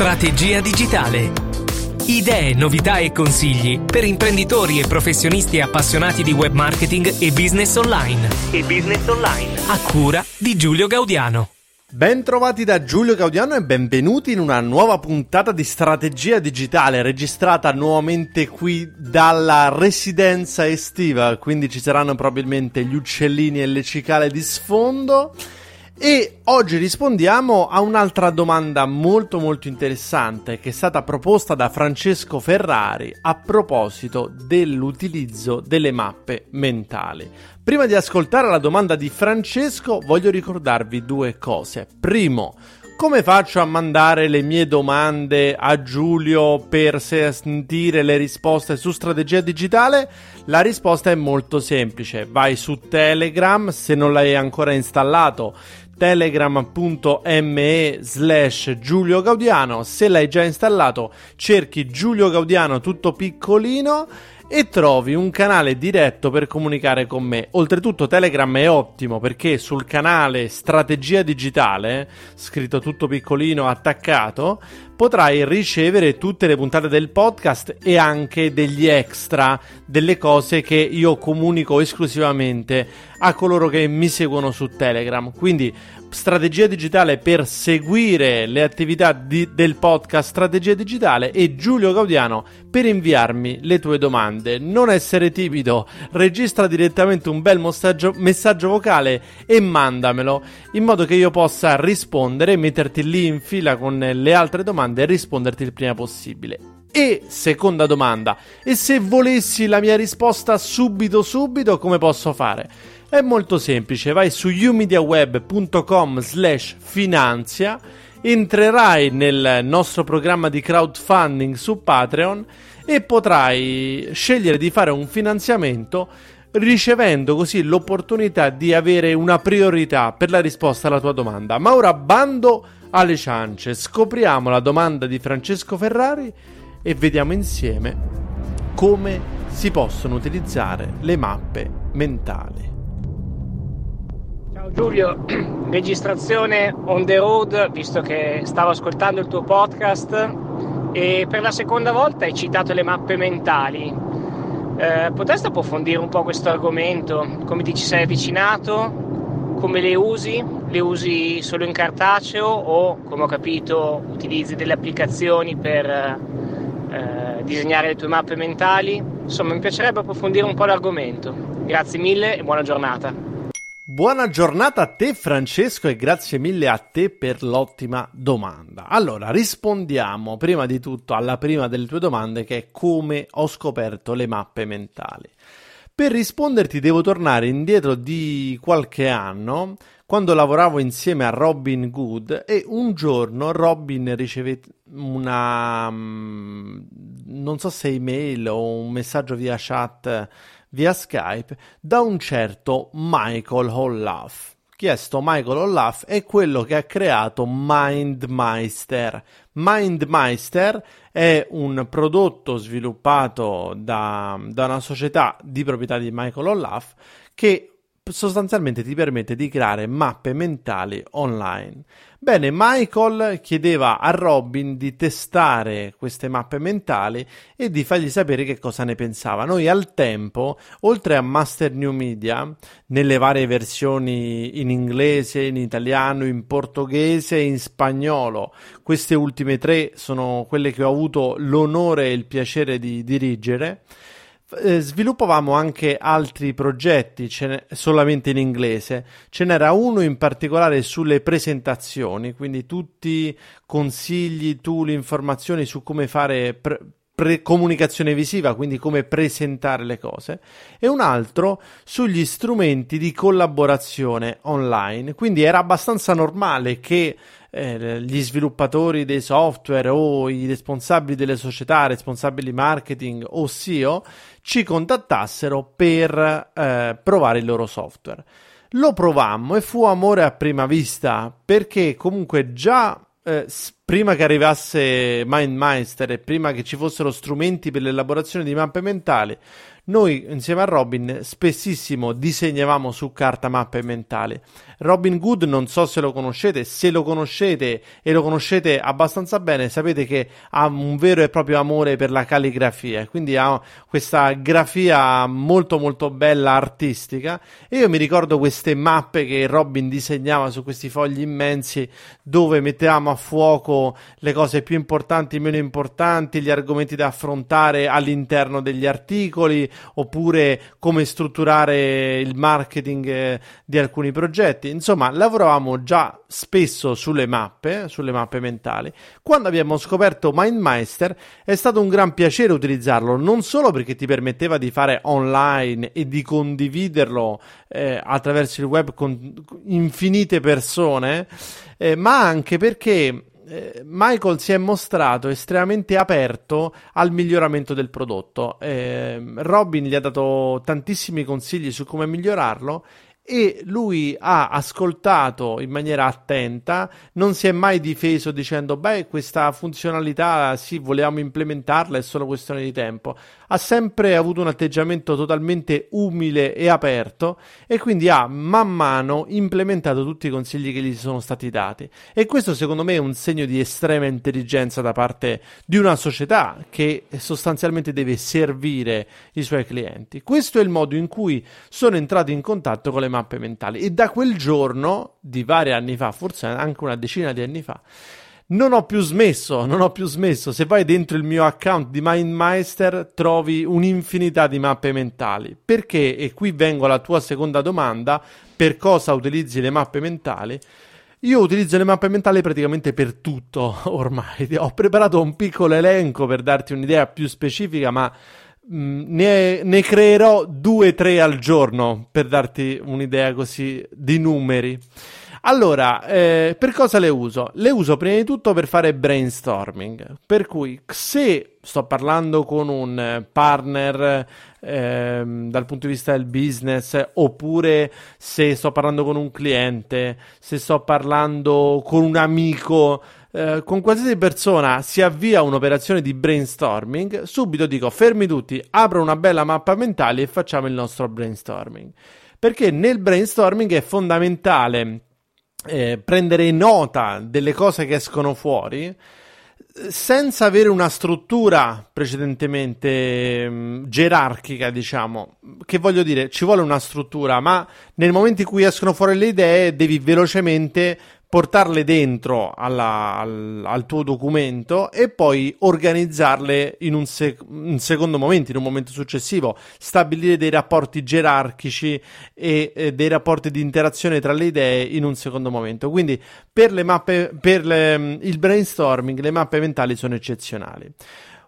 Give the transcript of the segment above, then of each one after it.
Strategia digitale. Idee, novità e consigli per imprenditori e professionisti appassionati di web marketing e business online. E business online. A cura di Giulio Gaudiano. Bentrovati da Giulio Gaudiano e benvenuti in una nuova puntata di Strategia Digitale registrata nuovamente qui dalla residenza estiva, quindi ci saranno probabilmente gli uccellini e le cicale di sfondo. E oggi rispondiamo a un'altra domanda molto molto interessante che è stata proposta da Francesco Ferrari a proposito dell'utilizzo delle mappe mentali. Prima di ascoltare la domanda di Francesco voglio ricordarvi due cose. Primo, come faccio a mandare le mie domande a Giulio per sentire le risposte su strategia digitale? La risposta è molto semplice. Vai su Telegram se non l'hai ancora installato telegram.me slash Giulio Gaudiano. Se l'hai già installato, cerchi Giulio Gaudiano tutto piccolino e trovi un canale diretto per comunicare con me. Oltretutto Telegram è ottimo perché sul canale Strategia Digitale, scritto tutto piccolino attaccato, potrai ricevere tutte le puntate del podcast e anche degli extra, delle cose che io comunico esclusivamente a coloro che mi seguono su Telegram. Quindi strategia digitale per seguire le attività di, del podcast Strategia Digitale e Giulio Gaudiano per inviarmi le tue domande. Non essere timido, registra direttamente un bel messaggio, messaggio vocale e mandamelo in modo che io possa rispondere, metterti lì in fila con le altre domande e risponderti il prima possibile. E seconda domanda, e se volessi la mia risposta subito subito, come posso fare? È molto semplice, vai su umediaweb.com slash finanzia, entrerai nel nostro programma di crowdfunding su Patreon e potrai scegliere di fare un finanziamento ricevendo così l'opportunità di avere una priorità per la risposta alla tua domanda. Ma ora bando alle ciance, scopriamo la domanda di Francesco Ferrari e vediamo insieme come si possono utilizzare le mappe mentali. Ciao Giulio, registrazione on the road, visto che stavo ascoltando il tuo podcast e per la seconda volta hai citato le mappe mentali. Eh, potresti approfondire un po' questo argomento? Come ti ci sei avvicinato? Come le usi? Le usi solo in cartaceo o, come ho capito, utilizzi delle applicazioni per eh, disegnare le tue mappe mentali? Insomma, mi piacerebbe approfondire un po' l'argomento. Grazie mille e buona giornata. Buona giornata a te Francesco e grazie mille a te per l'ottima domanda. Allora, rispondiamo prima di tutto alla prima delle tue domande che è come ho scoperto le mappe mentali. Per risponderti devo tornare indietro di qualche anno quando lavoravo insieme a Robin Good e un giorno Robin ricevette una mm, non so se email o un messaggio via chat via Skype da un certo Michael Hollaff Chi è sto Michael Olaf? È quello che ha creato MindMeister. MindMeister è un prodotto sviluppato da, da una società di proprietà di Michael Olaf che sostanzialmente ti permette di creare mappe mentali online. Bene, Michael chiedeva a Robin di testare queste mappe mentali e di fargli sapere che cosa ne pensava. Noi al tempo, oltre a Master New Media, nelle varie versioni in inglese, in italiano, in portoghese e in spagnolo, queste ultime tre sono quelle che ho avuto l'onore e il piacere di dirigere eh, sviluppavamo anche altri progetti solamente in inglese. Ce n'era uno in particolare sulle presentazioni, quindi tutti consigli, tool, informazioni su come fare pre- pre- comunicazione visiva, quindi come presentare le cose, e un altro sugli strumenti di collaborazione online. Quindi era abbastanza normale che eh, gli sviluppatori dei software o i responsabili delle società, responsabili marketing o SEO ci contattassero per eh, provare il loro software. Lo provammo e fu amore a prima vista perché comunque già eh, prima che arrivasse MindMeister e prima che ci fossero strumenti per l'elaborazione di mappe mentali, noi insieme a Robin spessissimo disegnavamo su carta mappe mentali. Robin Good non so se lo conoscete, se lo conoscete e lo conoscete abbastanza bene, sapete che ha un vero e proprio amore per la calligrafia, quindi ha questa grafia molto molto bella artistica e io mi ricordo queste mappe che Robin disegnava su questi fogli immensi dove mettevamo a fuoco le cose più importanti meno importanti, gli argomenti da affrontare all'interno degli articoli, oppure come strutturare il marketing eh, di alcuni progetti. Insomma, lavoravamo già spesso sulle mappe, sulle mappe mentali. Quando abbiamo scoperto MindMeister è stato un gran piacere utilizzarlo, non solo perché ti permetteva di fare online e di condividerlo eh, attraverso il web con infinite persone, eh, ma anche perché eh, Michael si è mostrato estremamente aperto al miglioramento del prodotto. Eh, Robin gli ha dato tantissimi consigli su come migliorarlo e lui ha ascoltato in maniera attenta, non si è mai difeso dicendo beh questa funzionalità sì volevamo implementarla è solo questione di tempo, ha sempre avuto un atteggiamento totalmente umile e aperto e quindi ha man mano implementato tutti i consigli che gli sono stati dati e questo secondo me è un segno di estrema intelligenza da parte di una società che sostanzialmente deve servire i suoi clienti. Questo è il modo in cui sono entrato in contatto con le mappe mentali e da quel giorno, di vari anni fa, forse anche una decina di anni fa, non ho più smesso, non ho più smesso. Se vai dentro il mio account di MindMeister trovi un'infinità di mappe mentali. Perché, e qui vengo alla tua seconda domanda, per cosa utilizzi le mappe mentali? Io utilizzo le mappe mentali praticamente per tutto ormai. Ho preparato un piccolo elenco per darti un'idea più specifica, ma Mm, ne, ne, creerò due o tre al giorno per darti un'idea così di numeri. Allora, eh, per cosa le uso? Le uso prima di tutto per fare brainstorming. Per cui, se sto parlando con un partner eh, dal punto di vista del business, oppure se sto parlando con un cliente, se sto parlando con un amico eh, con qualsiasi persona si avvia un'operazione di brainstorming, subito dico fermi tutti, apro una bella mappa mentale e facciamo il nostro brainstorming. Perché nel brainstorming è fondamentale eh, prendere nota delle cose che escono fuori senza avere una struttura precedentemente mh, mm, gerarchica, diciamo, che voglio dire, ci vuole una struttura, ma nel momento in cui escono fuori le idee devi velocemente portarle dentro alla, al, al, tuo documento e poi organizzarle in un, sec- un, secondo momento, in un momento successivo, stabilire dei rapporti gerarchici e, e, dei rapporti di interazione tra le idee in un secondo momento. Quindi per, le mappe, per le, il brainstorming le mappe mentali sono eccezionali.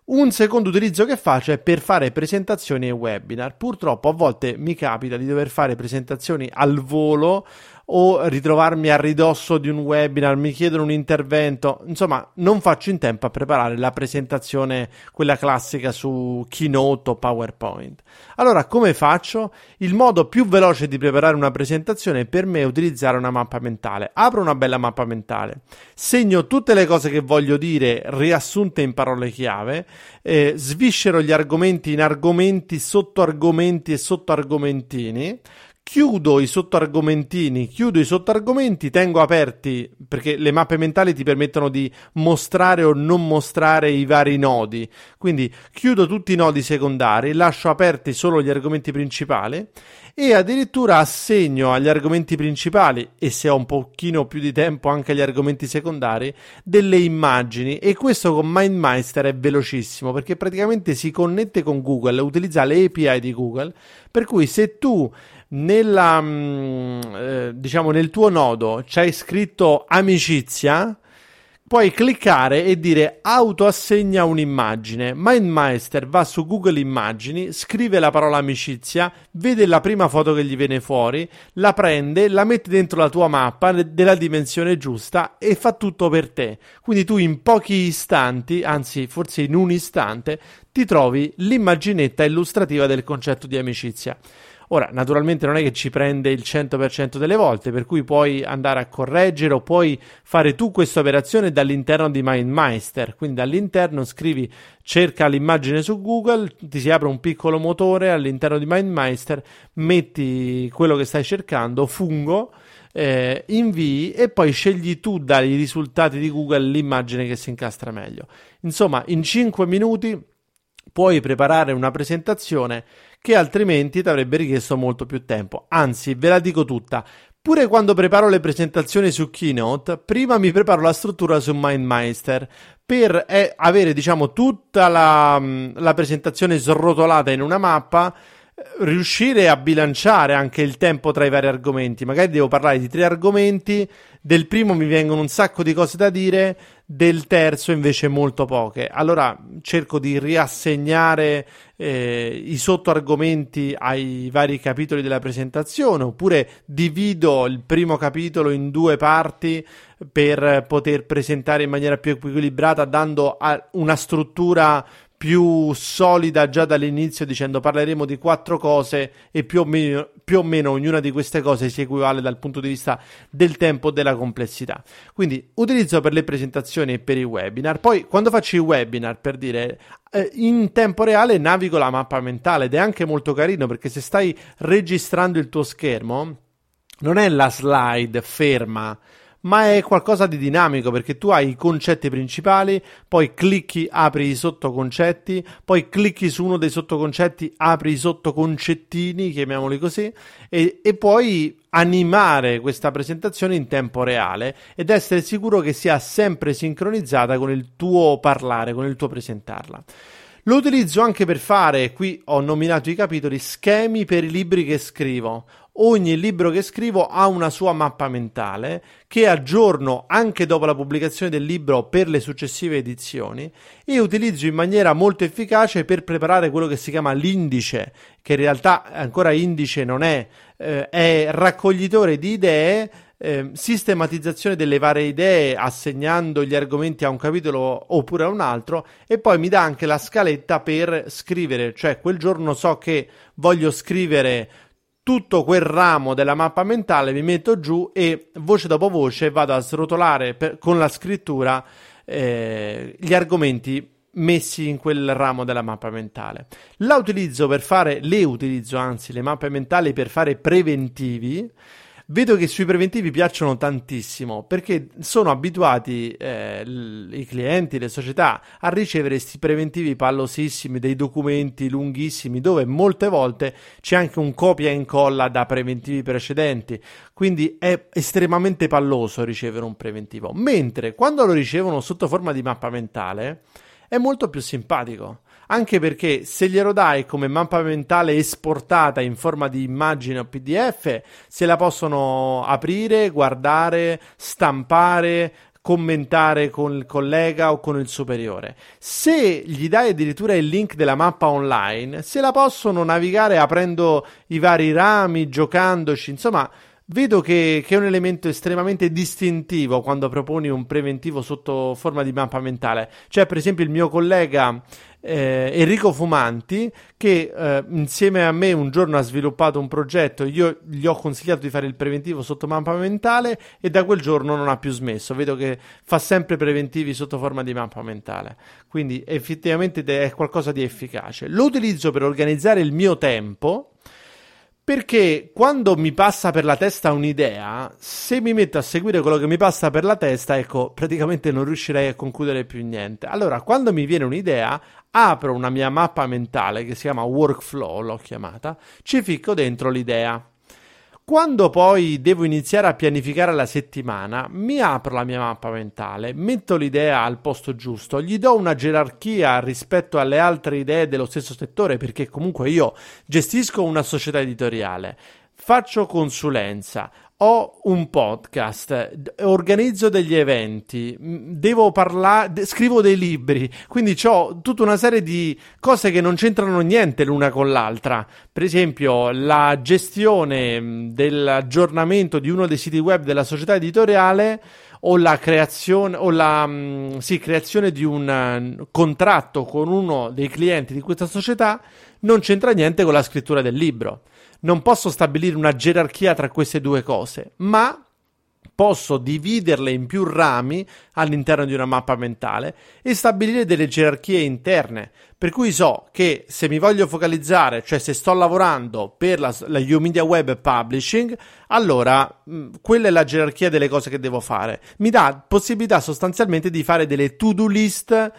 Un secondo utilizzo che faccio è per fare presentazioni e webinar. Purtroppo a volte mi capita di dover fare presentazioni al volo o ritrovarmi a ridosso di un webinar, mi chiedono un intervento, insomma, non faccio in tempo a preparare la presentazione, quella classica su Keynote o PowerPoint. Allora, come faccio? Il modo più veloce di preparare una presentazione per me è utilizzare una mappa mentale. Apro una bella mappa mentale, segno tutte le cose che voglio dire riassunte in parole chiave, eh, sviscero gli argomenti in argomenti, sottoargomenti e sottoargomentini chiudo i sottoargomentini, chiudo i sottoargomenti, tengo aperti perché le mappe mentali ti permettono di mostrare o non mostrare i vari nodi. Quindi chiudo tutti i nodi secondari, lascio aperti solo gli argomenti principali e addirittura assegno agli argomenti principali e se ho un pochino più di tempo anche agli argomenti secondari delle immagini e questo con MindMeister è velocissimo perché praticamente si connette con Google, utilizza le API di Google, per cui se tu nella, mm, eh, diciamo, nel tuo nodo c'hai scritto amicizia, puoi cliccare e dire autoassegna un'immagine. MindMeister va su Google Immagini, scrive la parola amicizia, vede la prima foto che gli viene fuori, la prende, la mette dentro la tua mappa della dimensione giusta e fa tutto per te. Quindi tu in pochi istanti, anzi forse in un istante, ti trovi l'immaginetta illustrativa del concetto di amicizia. Ora, naturalmente non è che ci prende il 100% delle volte, per cui puoi andare a correggere o puoi fare tu questa operazione dall'interno di MindMeister. Quindi dall'interno scrivi cerca l'immagine su Google, ti si apre un piccolo motore all'interno di MindMeister, metti quello che stai cercando, fungo, eh, invii e poi scegli tu dai risultati di Google l'immagine che si incastra meglio. Insomma, in 5 minuti puoi preparare una presentazione che altrimenti ti avrebbe richiesto molto più tempo. Anzi, ve la dico tutta. Pure quando preparo le presentazioni su Keynote, prima mi preparo la struttura su MindMeister per eh, avere, diciamo, tutta la, mm, la presentazione srotolata in una mappa riuscire a bilanciare anche il tempo tra i vari argomenti. Magari devo parlare di tre argomenti, del primo mi vengono un sacco di cose da dire, del terzo invece molto poche. Allora cerco di riassegnare eh, i sottoargomenti ai vari capitoli della presentazione, oppure divido il primo capitolo in due parti per poter presentare in maniera più equilibrata, dando una struttura più solida già dall'inizio dicendo parleremo di quattro cose e più o, meno, più o meno ognuna di queste cose si equivale dal punto di vista del tempo e della complessità. Quindi utilizzo per le presentazioni e per i webinar. Poi quando faccio i webinar per dire eh, in tempo reale navigo la mappa mentale ed è anche molto carino perché se stai registrando il tuo schermo non è la slide ferma ma è qualcosa di dinamico perché tu hai i concetti principali, poi clicchi, apri i sottoconcetti, poi clicchi su uno dei sottoconcetti, apri i sottoconcettini, chiamiamoli così, e, e puoi animare questa presentazione in tempo reale ed essere sicuro che sia sempre sincronizzata con il tuo parlare, con il tuo presentarla. Lo utilizzo anche per fare, qui ho nominato i capitoli, schemi per i libri che scrivo. Ogni libro che scrivo ha una sua mappa mentale che aggiorno anche dopo la pubblicazione del libro per le successive edizioni e utilizzo in maniera molto efficace per preparare quello che si chiama l'indice, che in realtà ancora indice non è, eh, è raccoglitore di idee eh, sistematizzazione delle varie idee assegnando gli argomenti a un capitolo oppure a un altro e poi mi dà anche la scaletta per scrivere, cioè quel giorno so che voglio scrivere tutto quel ramo della mappa mentale, mi metto giù e voce dopo voce vado a srotolare per, con la scrittura eh, gli argomenti messi in quel ramo della mappa mentale. La utilizzo per fare, le utilizzo anzi le mappe mentali per fare preventivi vedo che sui preventivi piacciono tantissimo perché sono abituati eh, i clienti, le società a ricevere questi preventivi pallosissimi, dei documenti lunghissimi dove molte volte c'è anche un copia e incolla da preventivi precedenti. Quindi è estremamente palloso ricevere un preventivo. Mentre quando lo ricevono sotto forma di mappa mentale è molto più simpatico anche perché se glielo dai come mappa mentale esportata in forma di immagine o PDF, se la possono aprire, guardare, stampare, commentare con il collega o con il superiore. Se gli dai addirittura il link della mappa online, se la possono navigare aprendo i vari rami, giocandoci, insomma, vedo che, che, è un elemento estremamente distintivo quando proponi un preventivo sotto forma di mappa mentale. C'è per esempio il mio collega eh, Enrico Fumanti che eh, insieme a me un giorno ha sviluppato un progetto, io gli ho consigliato di fare il preventivo sotto mappa mentale e da quel giorno non ha più smesso, vedo che fa sempre preventivi sotto forma di mappa mentale, quindi effettivamente è qualcosa di efficace. Lo utilizzo per organizzare il mio tempo perché quando mi passa per la testa un'idea, se mi metto a seguire quello che mi passa per la testa, ecco, praticamente non riuscirei a concludere più niente. Allora, quando mi viene un'idea, apro una mia mappa mentale che si chiama workflow, l'ho chiamata, ci ficco dentro l'idea. Quando poi devo iniziare a pianificare la settimana, mi apro la mia mappa mentale, metto l'idea al posto giusto, gli do una gerarchia rispetto alle altre idee dello stesso settore, perché comunque io gestisco una società editoriale, faccio consulenza, ho un podcast, organizzo degli eventi, devo parlare, scrivo dei libri, quindi ho tutta una serie di cose che non c'entrano niente l'una con l'altra. Per esempio, la gestione dell'aggiornamento di uno dei siti web della società editoriale o la creazione, o la sì, creazione di un contratto con uno dei clienti di questa società non c'entra niente con la scrittura del libro non posso stabilire una gerarchia tra queste due cose, ma posso dividerle in più rami all'interno di una mappa mentale e stabilire delle gerarchie interne. Per cui so che se mi voglio focalizzare, cioè se sto lavorando per la, la Media Web Publishing, allora mh, mm, quella è la gerarchia delle cose che devo fare. Mi dà possibilità sostanzialmente di fare delle to-do list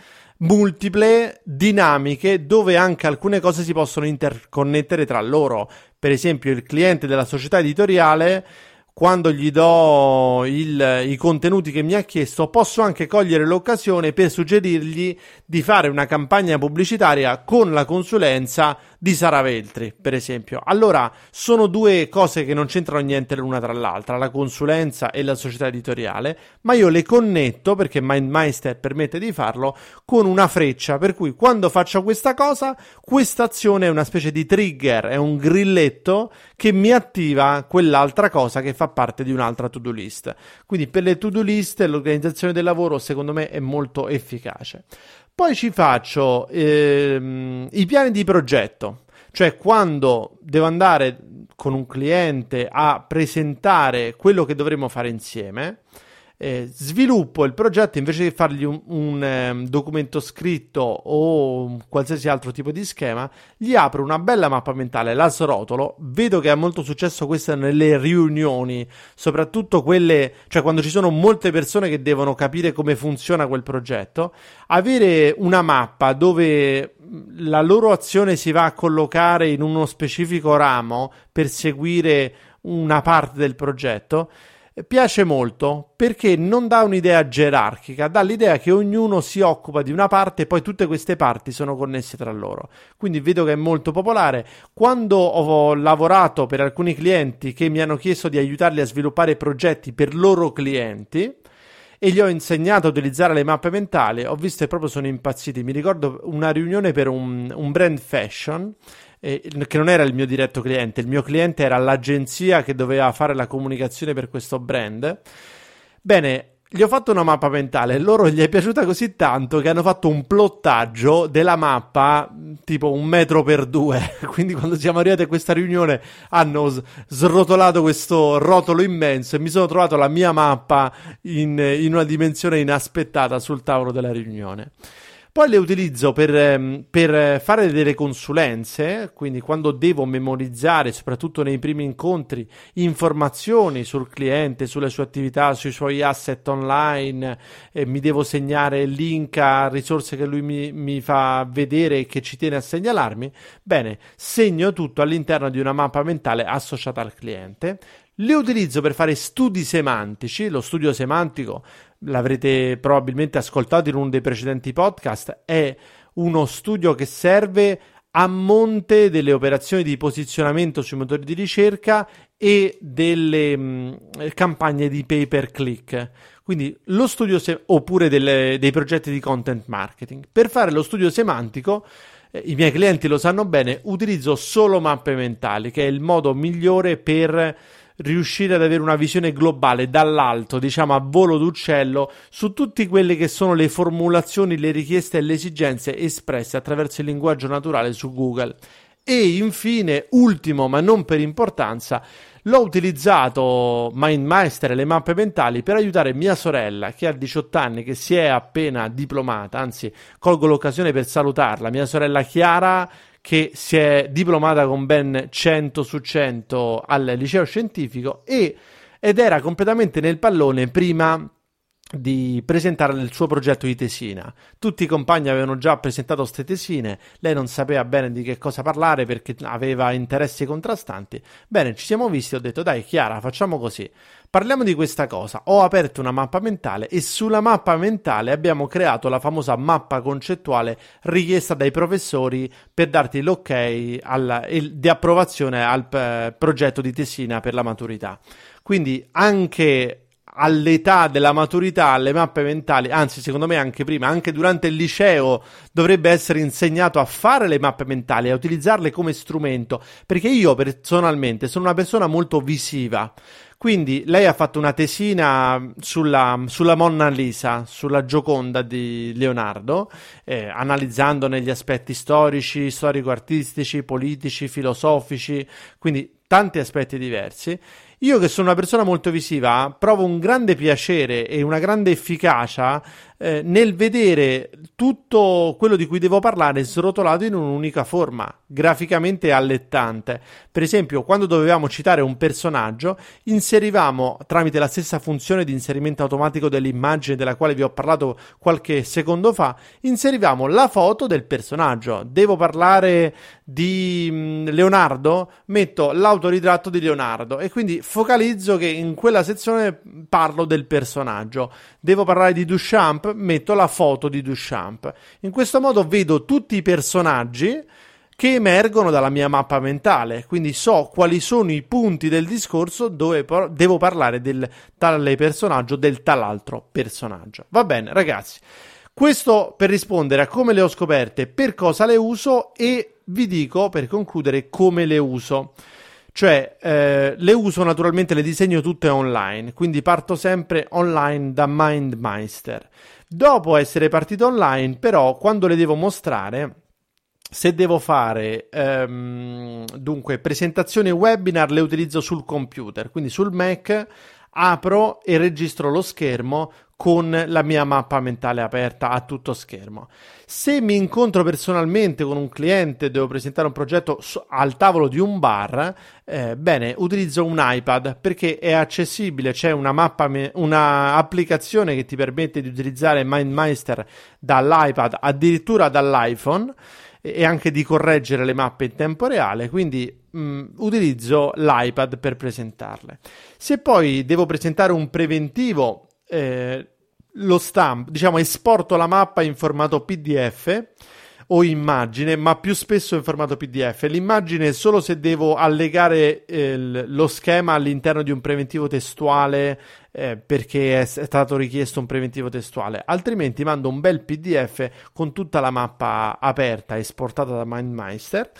multiple, dinamiche, dove anche alcune cose si possono interconnettere tra loro. Per esempio, il cliente della società editoriale quando gli do il, i contenuti che mi ha chiesto, posso anche cogliere l'occasione per suggerirgli di fare una campagna pubblicitaria con la consulenza di Sara Veltri, per esempio. Allora, sono due cose che non c'entrano niente l'una tra l'altra, la consulenza e la società editoriale, ma io le connetto, perché MindMeister permette di farlo, con una freccia, per cui quando faccio questa cosa, questa azione è una specie di trigger, è un grilletto che mi attiva quell'altra cosa che fa parte di un'altra to-do list. Quindi per le to-do list l'organizzazione del lavoro secondo me è molto efficace. Poi ci faccio ehm, i piani di progetto, cioè quando devo andare con un cliente a presentare quello che dovremo fare insieme eh, sviluppo il progetto invece di fargli un, un eh, documento scritto o un qualsiasi altro tipo di schema, gli apro una bella mappa mentale, la srotolo, vedo che ha molto successo questa nelle riunioni, soprattutto quelle, cioè quando ci sono molte persone che devono capire come funziona quel progetto, avere una mappa dove la loro azione si va a collocare in uno specifico ramo per seguire una parte del progetto piace molto perché non dà un'idea gerarchica, dà l'idea che ognuno si occupa di una parte e poi tutte queste parti sono connesse tra loro. Quindi vedo che è molto popolare. Quando ho lavorato per alcuni clienti che mi hanno chiesto di aiutarli a sviluppare progetti per loro clienti, e gli ho insegnato a utilizzare le mappe mentali, ho visto che proprio sono impazziti. Mi ricordo una riunione per un, un brand fashion eh, che non era il mio diretto cliente, il mio cliente era l'agenzia che doveva fare la comunicazione per questo brand. Bene, gli ho fatto una mappa mentale loro gli è piaciuta così tanto che hanno fatto un plottaggio della mappa tipo un metro per due. Quindi quando siamo arrivati a questa riunione hanno s- srotolato questo rotolo immenso e mi sono trovato la mia mappa in, in una dimensione inaspettata sul tavolo della riunione. Poi le utilizzo per, ehm, per, fare delle consulenze, quindi quando devo memorizzare, soprattutto nei primi incontri, informazioni sul cliente, sulle sue attività, sui suoi asset online, eh, mi devo segnare link a risorse che lui mi, mi fa vedere e che ci tiene a segnalarmi. Bene, segno tutto all'interno di una mappa mentale associata al cliente. Le utilizzo per fare studi semantici, lo studio semantico l'avrete probabilmente ascoltato in uno dei precedenti podcast, è uno studio che serve a monte delle operazioni di posizionamento sui motori di ricerca e delle mh, campagne di pay per click. Quindi lo studio se- oppure delle, dei progetti di content marketing. Per fare lo studio semantico, eh, i miei clienti lo sanno bene, utilizzo solo mappe mentali, che è il modo migliore per riuscire ad avere una visione globale dall'alto, diciamo a volo d'uccello, su tutte quelle che sono le formulazioni, le richieste e le esigenze espresse attraverso il linguaggio naturale su Google. E infine, ultimo ma non per importanza, l'ho utilizzato MindMeister e le mappe mentali per aiutare mia sorella che ha 18 anni, che si è appena diplomata, anzi colgo l'occasione per salutarla, mia sorella Chiara che si è diplomata con ben 100 su 100 al liceo scientifico e, ed era completamente nel pallone prima di presentare il suo progetto di tesina. Tutti i compagni avevano già presentato queste tesine, lei non sapeva bene di che cosa parlare perché aveva interessi contrastanti. Bene, ci siamo visti, ho detto dai Chiara, facciamo così. Parliamo di questa cosa. Ho aperto una mappa mentale e sulla mappa mentale abbiamo creato la famosa mappa concettuale richiesta dai professori per darti l'ok alla, il, di approvazione al p- progetto di tesina per la maturità. Quindi anche all'età della maturità, alle mappe mentali, anzi secondo me anche prima, anche durante il liceo dovrebbe essere insegnato a fare le mappe mentali, a utilizzarle come strumento, perché io personalmente sono una persona molto visiva. Quindi lei ha fatto una tesina sulla, sulla Monna Lisa, sulla Gioconda di Leonardo, eh, analizzandone gli aspetti storici, storico-artistici, politici, filosofici, quindi tanti aspetti diversi. Io che sono una persona molto visiva, provo un grande piacere e una grande efficacia eh, nel vedere tutto quello di cui devo parlare srotolato in un'unica forma, graficamente allettante. Per esempio, quando dovevamo citare un personaggio, inserivamo tramite la stessa funzione di inserimento automatico dell'immagine della quale vi ho parlato qualche secondo fa, inserivamo la foto del personaggio. Devo parlare di mm, Leonardo, metto l'autoritratto di Leonardo e quindi focalizzo che in quella sezione parlo del personaggio. Devo parlare di Duchamp, metto la foto di Duchamp. In questo modo vedo tutti i personaggi che emergono dalla mia mappa mentale, quindi so quali sono i punti del discorso dove por- devo parlare del tale personaggio, del tal altro personaggio. Va bene, ragazzi. Questo per rispondere a come le ho scoperte, per cosa le uso e vi dico per concludere come le uso. Cioè, eh, le uso naturalmente, le disegno tutte online, quindi parto sempre online da MindMeister. Dopo essere partito online, però, quando le devo mostrare, se devo fare ehm, dunque presentazioni webinar, le utilizzo sul computer, quindi sul Mac apro e registro lo schermo con la mia mappa mentale aperta a tutto schermo. Se mi incontro personalmente con un cliente, devo presentare un progetto al tavolo di un bar, eh, bene, utilizzo un iPad perché è accessibile, c'è una mappa, applicazione che ti permette di utilizzare MindMeister dall'iPad, addirittura dall'iPhone e anche di correggere le mappe in tempo reale, quindi mh, mm, utilizzo l'iPad per presentarle. Se poi devo presentare un preventivo eh, lo stamp, diciamo, esporto la mappa in formato PDF o immagine, ma più spesso in formato PDF. L'immagine solo se devo allegare eh, lo schema all'interno di un preventivo testuale eh, perché è stato richiesto un preventivo testuale, altrimenti mando un bel PDF con tutta la mappa aperta esportata da MindMeister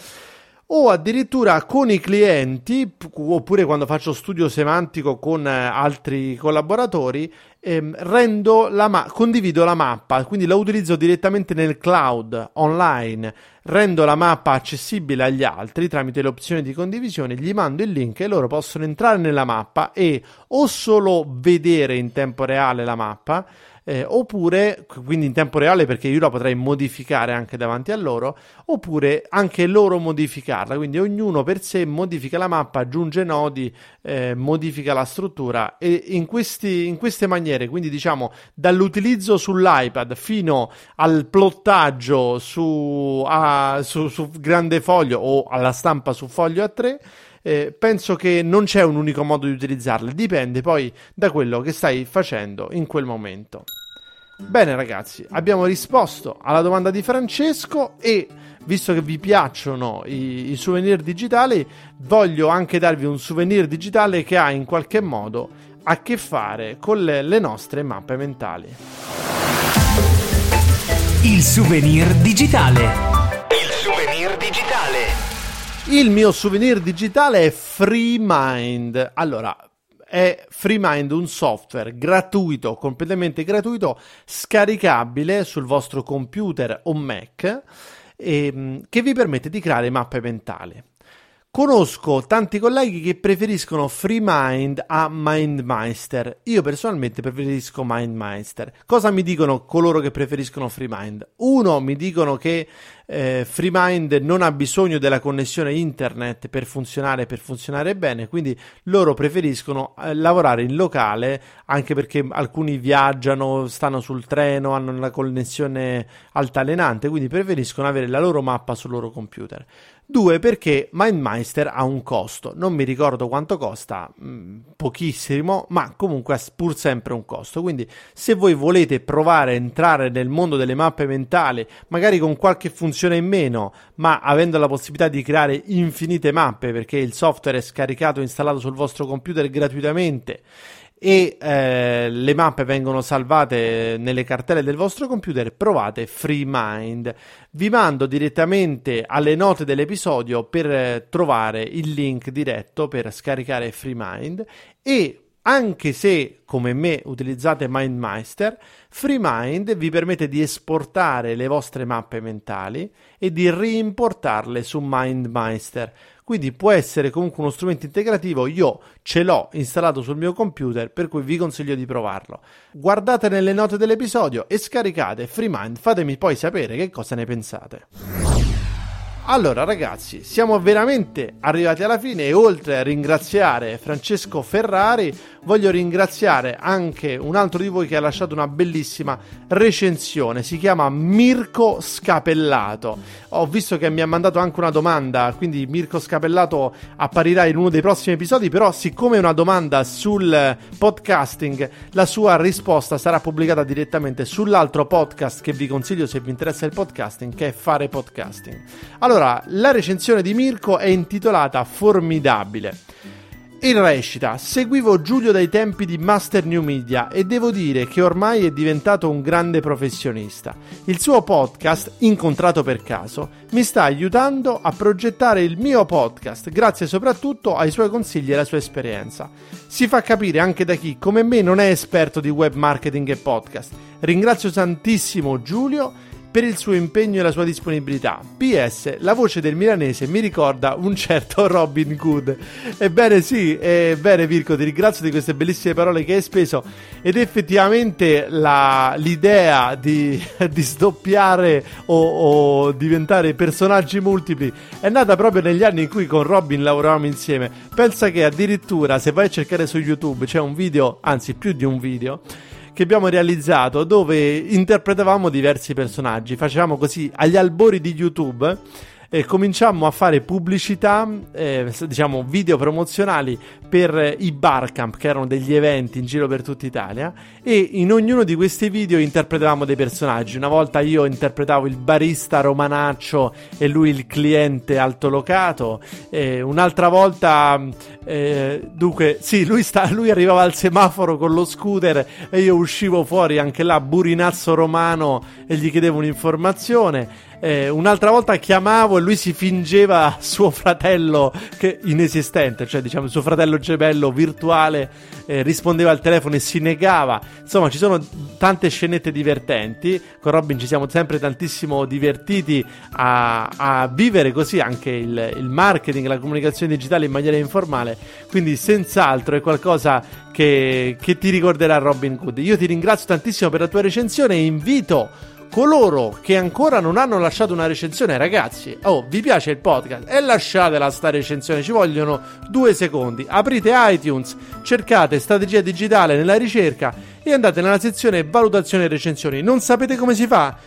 o addirittura con i clienti, oppure quando faccio studio semantico con eh, altri collaboratori, ehm, la ma- condivido la mappa, quindi la utilizzo direttamente nel cloud online, rendo la mappa accessibile agli altri tramite le opzioni di condivisione, gli mando il link e loro possono entrare nella mappa e o solo vedere in tempo reale la mappa, eh, oppure, quindi in tempo reale perché io la potrei modificare anche davanti a loro, oppure anche loro modificarla, quindi ognuno per sé modifica la mappa, aggiunge nodi, eh, modifica la struttura. E in, questi, in queste maniere, quindi diciamo dall'utilizzo sull'iPad fino al plottaggio su, a, su, su grande foglio o alla stampa su foglio A3, eh, penso che non c'è un unico modo di utilizzarle, dipende poi da quello che stai facendo in quel momento. Bene ragazzi, abbiamo risposto alla domanda di Francesco e visto che vi piacciono i, i, souvenir digitali, voglio anche darvi un souvenir digitale che ha in qualche modo a che fare con le, le nostre mappe mentali. Il souvenir digitale. Il mio souvenir digitale è FreeMind. Allora, è FreeMind un software gratuito, completamente gratuito, scaricabile sul vostro computer o Mac, ehm, che vi permette di creare mappe mentali. Conosco tanti colleghi che preferiscono FreeMind a MindMeister. Io personalmente preferisco MindMeister. Cosa mi dicono coloro che preferiscono FreeMind? Uno, mi dicono che eh, FreeMind non ha bisogno della connessione internet per funzionare, per funzionare bene, quindi loro preferiscono eh, lavorare in locale, anche perché alcuni viaggiano, stanno sul treno, hanno una connessione altalenante, quindi preferiscono avere la loro mappa sul loro computer. Due, perché MindMeister ha un costo, non mi ricordo quanto costa, mh, mm, pochissimo, ma comunque ha pur sempre un costo. Quindi, se voi volete provare a entrare nel mondo delle mappe mentali, magari con qualche funzione in meno, ma avendo la possibilità di creare infinite mappe, perché il software è scaricato e installato sul vostro computer gratuitamente e eh, le mappe vengono salvate nelle cartelle del vostro computer, provate FreeMind. Vi mando direttamente alle note dell'episodio per eh, trovare il link diretto per scaricare FreeMind e anche se come me utilizzate MindMeister, FreeMind vi permette di esportare le vostre mappe mentali e di reimportarle su MindMeister. Quindi può essere comunque uno strumento integrativo, io ce l'ho installato sul mio computer, per cui vi consiglio di provarlo. Guardate nelle note dell'episodio e scaricate FreeMind, fatemi poi sapere che cosa ne pensate. Allora ragazzi, siamo veramente arrivati alla fine e oltre a ringraziare Francesco Ferrari, voglio ringraziare anche un altro di voi che ha lasciato una bellissima recensione, si chiama Mirko Scapellato. Ho visto che mi ha mandato anche una domanda, quindi Mirko Scapellato apparirà in uno dei prossimi episodi, però siccome è una domanda sul podcasting, la sua risposta sarà pubblicata direttamente sull'altro podcast che vi consiglio se vi interessa il podcasting, che è Fare Podcasting. Allora, la recensione di Mirko è intitolata Formidabile. E recita: Seguivo Giulio dai tempi di Master New Media e devo dire che ormai è diventato un grande professionista. Il suo podcast, incontrato per caso, mi sta aiutando a progettare il mio podcast, grazie soprattutto ai suoi consigli e alla sua esperienza. Si fa capire anche da chi, come me, non è esperto di web marketing e podcast. Ringrazio tantissimo Giulio per il suo impegno e la sua disponibilità. PS, la voce del milanese mi ricorda un certo Robin Hood. Ebbene sì, ebbene Virko, ti ringrazio di queste bellissime parole che hai speso ed effettivamente la, l'idea di, di sdoppiare o, o, diventare personaggi multipli è nata proprio negli anni in cui con Robin lavoravamo insieme. Pensa che addirittura se vai a cercare su YouTube c'è un video, anzi più di un video, che abbiamo realizzato dove interpretavamo diversi personaggi. Facevamo così agli albori di YouTube e cominciammo a fare pubblicità, eh, diciamo video promozionali per i barcamp, che erano degli eventi in giro per tutta Italia, e in ognuno di questi video interpretavamo dei personaggi. Una volta io interpretavo il barista romanaccio e lui il cliente altolocato, eh, un'altra volta, eh, dunque, sì, lui, sta, lui arrivava al semaforo con lo scooter e io uscivo fuori anche là, burinazzo romano, e gli chiedevo un'informazione. Eh, un'altra volta chiamavo e lui si fingeva suo fratello che inesistente, cioè diciamo suo fratello gemello virtuale, eh, rispondeva al telefono e si negava. Insomma, ci sono tante scenette divertenti. Con Robin ci siamo sempre tantissimo divertiti a, a vivere così anche il, il marketing, la comunicazione digitale in maniera informale. Quindi, senz'altro è qualcosa che, che ti ricorderà Robin Hood. Io ti ringrazio tantissimo per la tua recensione e invito coloro che ancora non hanno lasciato una recensione, ragazzi, oh, vi piace il podcast e lasciatela sta recensione, ci vogliono due secondi. Aprite iTunes, cercate strategia digitale nella ricerca e andate nella sezione valutazione e recensioni. Non sapete come si fa?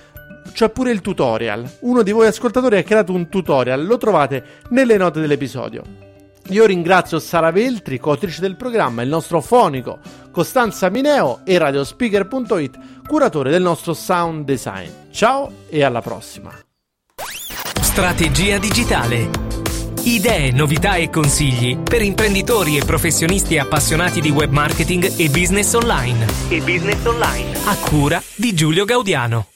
C'è pure il tutorial. Uno di voi ascoltatori ha creato un tutorial, lo trovate nelle note dell'episodio. Io ringrazio Sara Veltri, coautrice del programma, il nostro fonico, Costanza Mineo e Radiospeaker.it, curatore del nostro sound design. Ciao e alla prossima. Strategia digitale. Idee, novità e consigli per imprenditori e professionisti appassionati di web marketing e business online. E business online. A cura di Giulio Gaudiano.